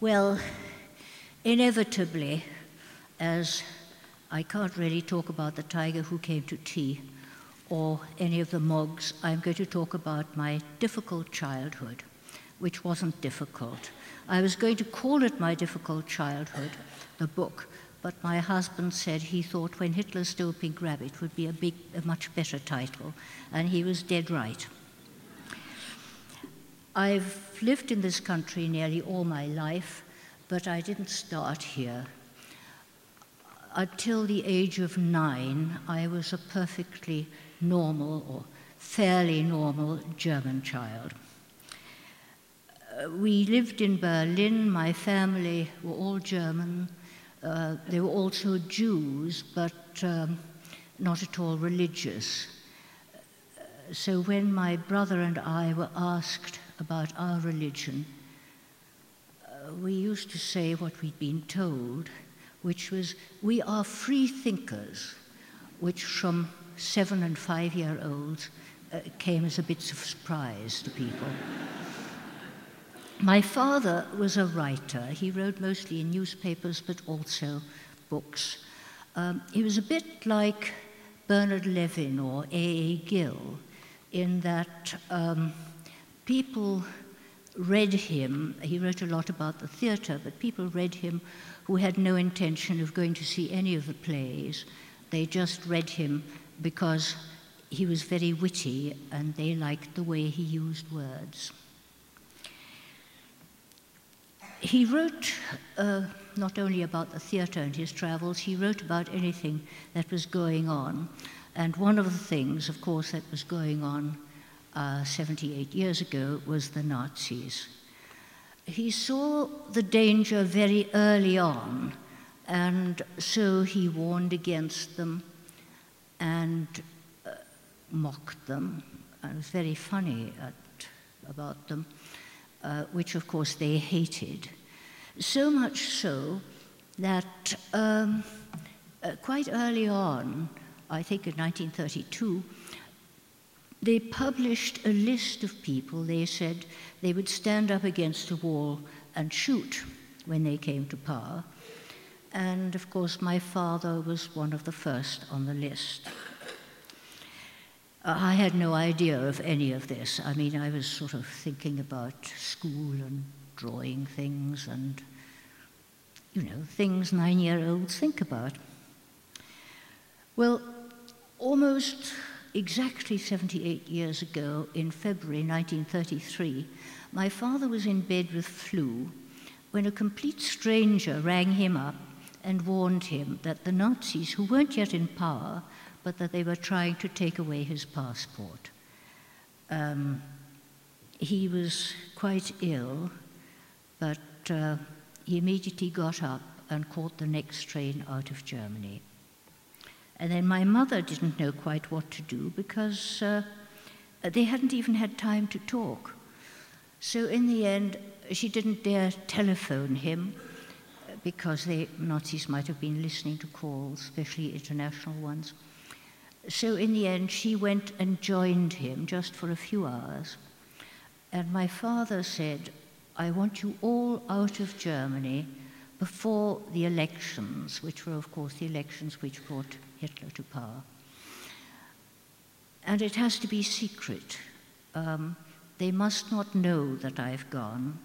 Well, inevitably, as I can't really talk about the tiger who came to tea or any of the mogs, I'm going to talk about my difficult childhood, which wasn't difficult. I was going to call it My Difficult Childhood, the book, but my husband said he thought When Hitler Stole Pink Rabbit would be a, big, a much better title, and he was dead right. I've lived in this country nearly all my life, but I didn't start here. Until the age of nine, I was a perfectly normal or fairly normal German child. We lived in Berlin. My family were all German. Uh, they were also Jews, but um, not at all religious. So when my brother and I were asked about our religion, uh, we used to say what we'd been told, which was, We are free thinkers, which from seven and five year olds uh, came as a bit of surprise to people. My father was a writer. He wrote mostly in newspapers, but also books. Um, he was a bit like Bernard Levin or A.A. Gill in that um, people read him. He wrote a lot about the theatre, but people read him who had no intention of going to see any of the plays. They just read him because he was very witty and they liked the way he used words. He wrote uh, not only about the theatre and his travels, he wrote about anything that was going on. And one of the things, of course, that was going on uh, 78 years ago was the Nazis. He saw the danger very early on, and so he warned against them and uh, mocked them and was very funny at, about them uh, which of course they hated. So much so that um, uh, quite early on, I think in 1932, they published a list of people they said they would stand up against a wall and shoot when they came to power. And of course, my father was one of the first on the list. Uh, I had no idea of any of this. I mean, I was sort of thinking about school and drawing things and, you know, things nine year olds think about. Well, almost exactly 78 years ago, in February 1933, my father was in bed with flu when a complete stranger rang him up and warned him that the Nazis, who weren't yet in power, but that they were trying to take away his passport. Um, he was quite ill, but uh, he immediately got up and caught the next train out of Germany. And then my mother didn't know quite what to do because uh, they hadn't even had time to talk. So in the end, she didn't dare telephone him because the Nazis might have been listening to calls, especially international ones. So in the end, she went and joined him just for a few hours. And my father said, I want you all out of Germany before the elections, which were, of course, the elections which brought Hitler to power. And it has to be secret. Um, they must not know that I've gone,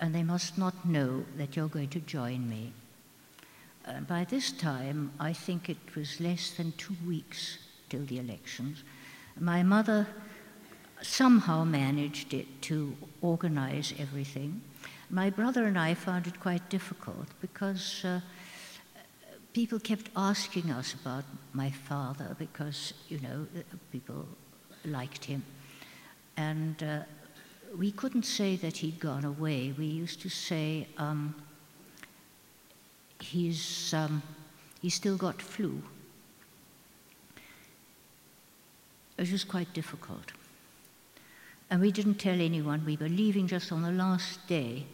and they must not know that you're going to join me. Uh, by this time, I think it was less than two weeks till the elections. My mother somehow managed it to organize everything. My brother and I found it quite difficult because uh, people kept asking us about my father because, you know, people liked him. And uh, we couldn't say that he'd gone away. We used to say um, he's, um, he's still got flu. It was quite difficult. And we didn't tell anyone. We were leaving just on the last day.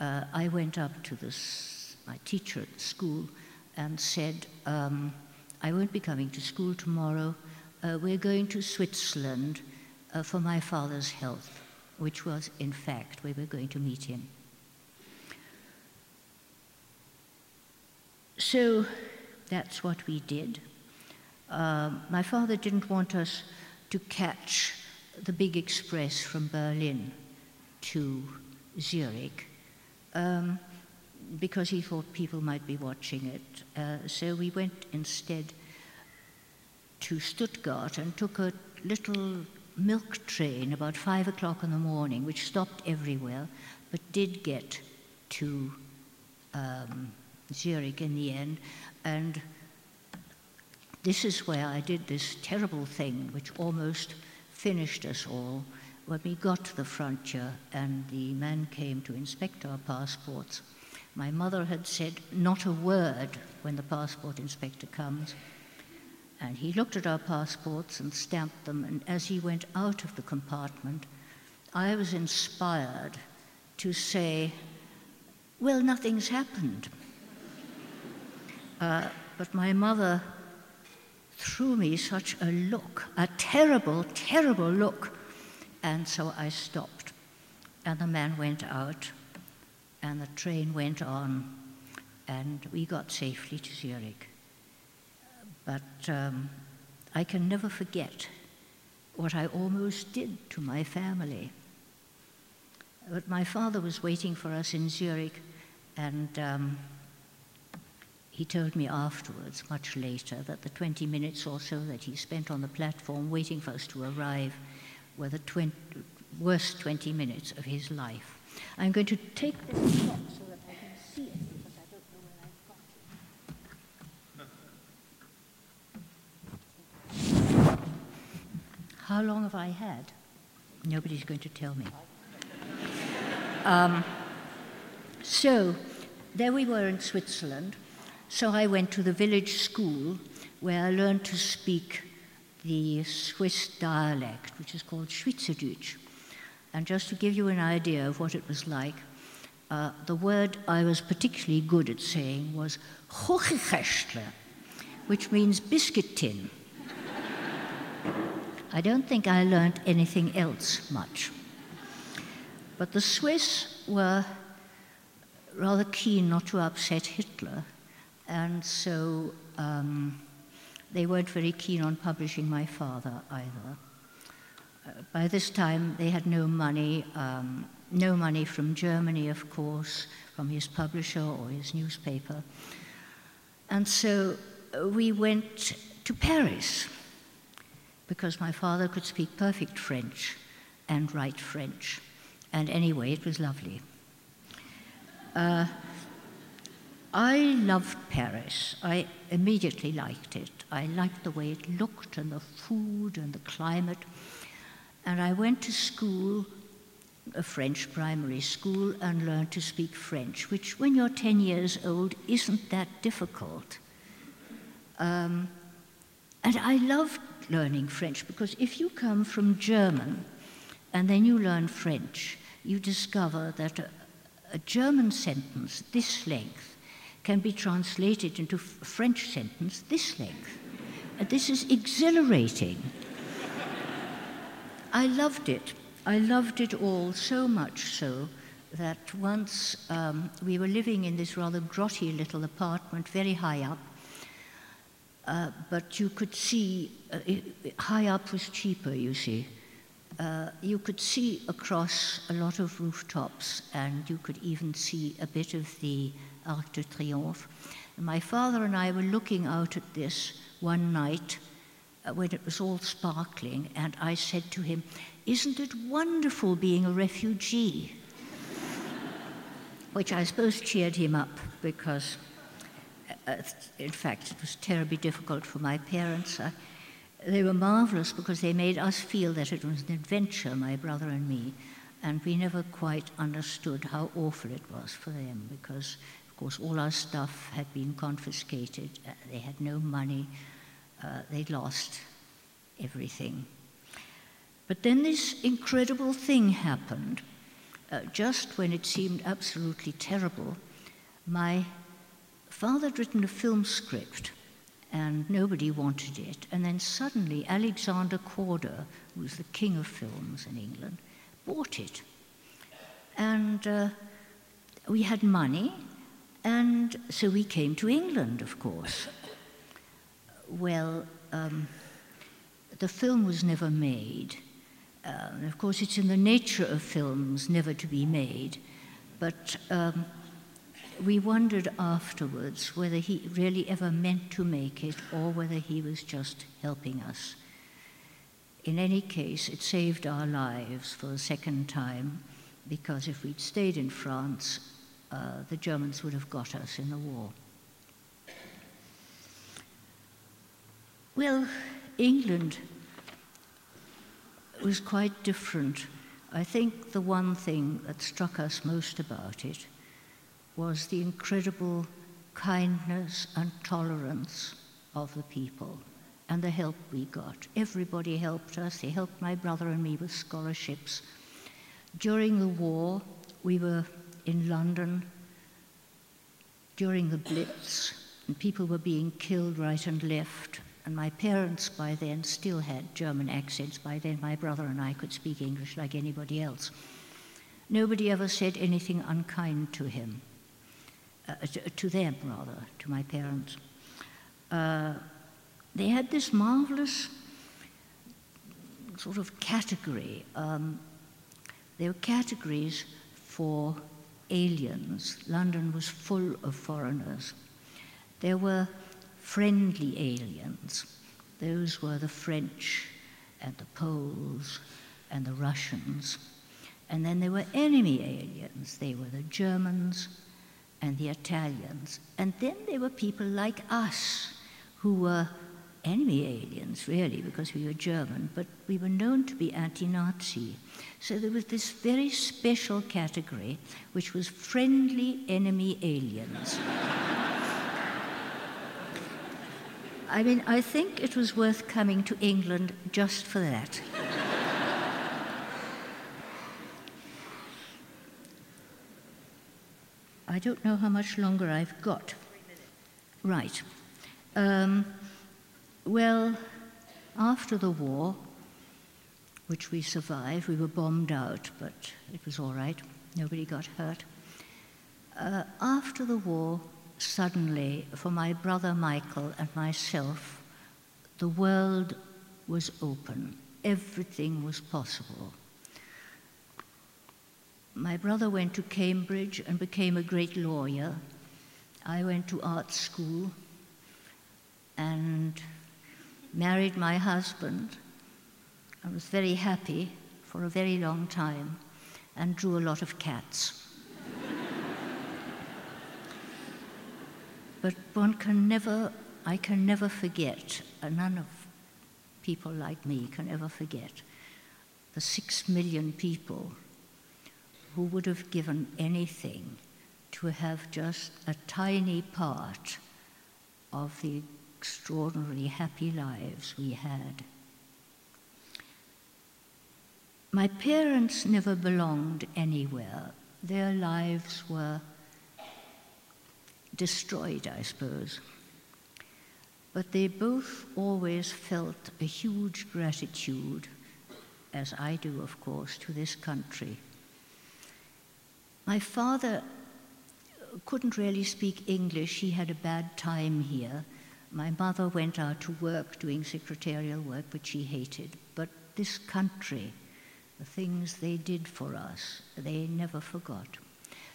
Uh, I went up to this, my teacher at school and said, um, I won't be coming to school tomorrow. Uh, we're going to Switzerland uh, for my father's health, which was, in fact, where we were going to meet him. so that's what we did. Uh, my father didn't want us to catch the big express from Berlin to Zurich um, because he thought people might be watching it. Uh, so we went instead to Stuttgart and took a little milk train about five o'clock in the morning, which stopped everywhere, but did get to um, Zurich in the end. And this is where I did this terrible thing, which almost finished us all. When we got to the frontier and the man came to inspect our passports, my mother had said not a word when the passport inspector comes. And he looked at our passports and stamped them, and as he went out of the compartment, I was inspired to say, Well, nothing's happened. Uh, but my mother threw me such a look, a terrible, terrible look. And so I stopped. And the man went out, and the train went on, and we got safely to Zurich. But um, I can never forget what I almost did to my family. But my father was waiting for us in Zurich, and um, he told me afterwards, much later, that the 20 minutes or so that he spent on the platform waiting for us to arrive were the 20, worst 20 minutes of his life. I'm going to take this shot so that I can see it. Because I don't know where I've got it. How long have I had? Nobody's going to tell me. Um, so, there we were in Switzerland. So I went to the village school where I learned to speak the Swiss dialect, which is called Schweizerdeutsch. And just to give you an idea of what it was like, uh, the word I was particularly good at saying was Hochechestle, which means biscuit tin. I don't think I learned anything else much. But the Swiss were rather keen not to upset Hitler, and so um, they weren't very keen on publishing my father either. By this time, they had no money, um, no money from Germany, of course, from his publisher or his newspaper. And so uh, we went to Paris because my father could speak perfect French and write French. And anyway, it was lovely. Uh, I loved Paris. I immediately liked it. I liked the way it looked and the food and the climate. And I went to school, a French primary school, and learned to speak French, which, when you're 10 years old, isn't that difficult. Um, and I loved learning French because if you come from German and then you learn French, you discover that a, a German sentence this length can be translated into a French sentence this length. And this is exhilarating. I loved it. I loved it all so much so that once um, we were living in this rather grotty little apartment very high up, uh, but you could see, uh, it, high up was cheaper, you see. Uh, you could see across a lot of rooftops, and you could even see a bit of the Arc de Triomphe. My father and I were looking out at this one night uh, when it was all sparkling, and I said to him, Isn't it wonderful being a refugee? Which I suppose cheered him up because uh, in fact, it was terribly difficult for my parents. I, they were marvelous because they made us feel that it was an adventure, my brother and me, and we never quite understood how awful it was for them because, of course, all our stuff had been confiscated. Uh, they had no money. Uh, they'd lost everything. But then this incredible thing happened. Uh, just when it seemed absolutely terrible, my father had written a film script and nobody wanted it. And then suddenly Alexander Korda, who was the king of films in England, bought it. And uh, we had money, And so we came to England, of course. Well, um, the film was never made. Uh, of course, it's in the nature of films never to be made. But um, we wondered afterwards whether he really ever meant to make it or whether he was just helping us. In any case, it saved our lives for a second time because if we'd stayed in France, uh, the Germans would have got us in the war. Well, England was quite different. I think the one thing that struck us most about it was the incredible kindness and tolerance of the people and the help we got. Everybody helped us. They helped my brother and me with scholarships. During the war, we were in London during the Blitz, and people were being killed right and left. And my parents by then still had German accents. By then, my brother and I could speak English like anybody else. Nobody ever said anything unkind to him, uh, to, them rather, to my parents. Uh, they had this marvelous sort of category. Um, there were categories for aliens. London was full of foreigners. There were friendly aliens. Those were the French and the Poles and the Russians. And then there were enemy aliens. They were the Germans and the Italians. And then there were people like us who were enemy aliens, really, because we were German, but we were known to be anti Nazi. So there was this very special category, which was friendly enemy aliens. I mean, I think it was worth coming to England just for that. I don't know how much longer I've got. Right. Um, well, after the war, which we survived, we were bombed out, but it was all right. Nobody got hurt. Uh, after the war, suddenly, for my brother Michael and myself, the world was open. Everything was possible. My brother went to Cambridge and became a great lawyer. I went to art school and married my husband. I was very happy for a very long time and drew a lot of cats. But one can never, I can never forget, and none of people like me can ever forget, the six million people who would have given anything to have just a tiny part of the extraordinarily happy lives we had. My parents never belonged anywhere. Their lives were destroyed, I suppose. But they both always felt a huge gratitude, as I do, of course, to this country. My father couldn't really speak English. He had a bad time here. My mother went out to work doing secretarial work, which she hated. But this country, the things they did for us, they never forgot.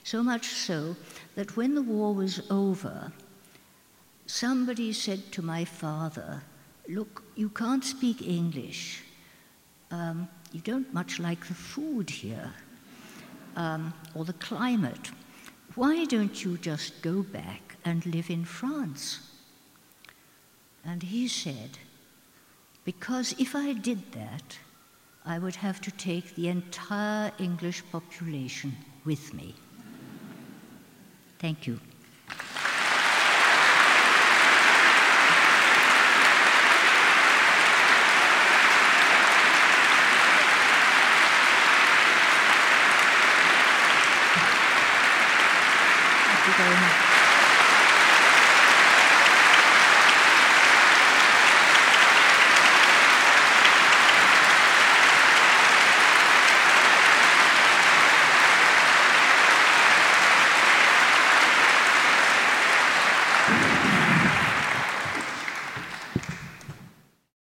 So much so that when the war was over, somebody said to my father, Look, you can't speak English. Um, you don't much like the food here um, or the climate. Why don't you just go back and live in France? And he said, Because if I did that, I would have to take the entire English population with me. Thank you.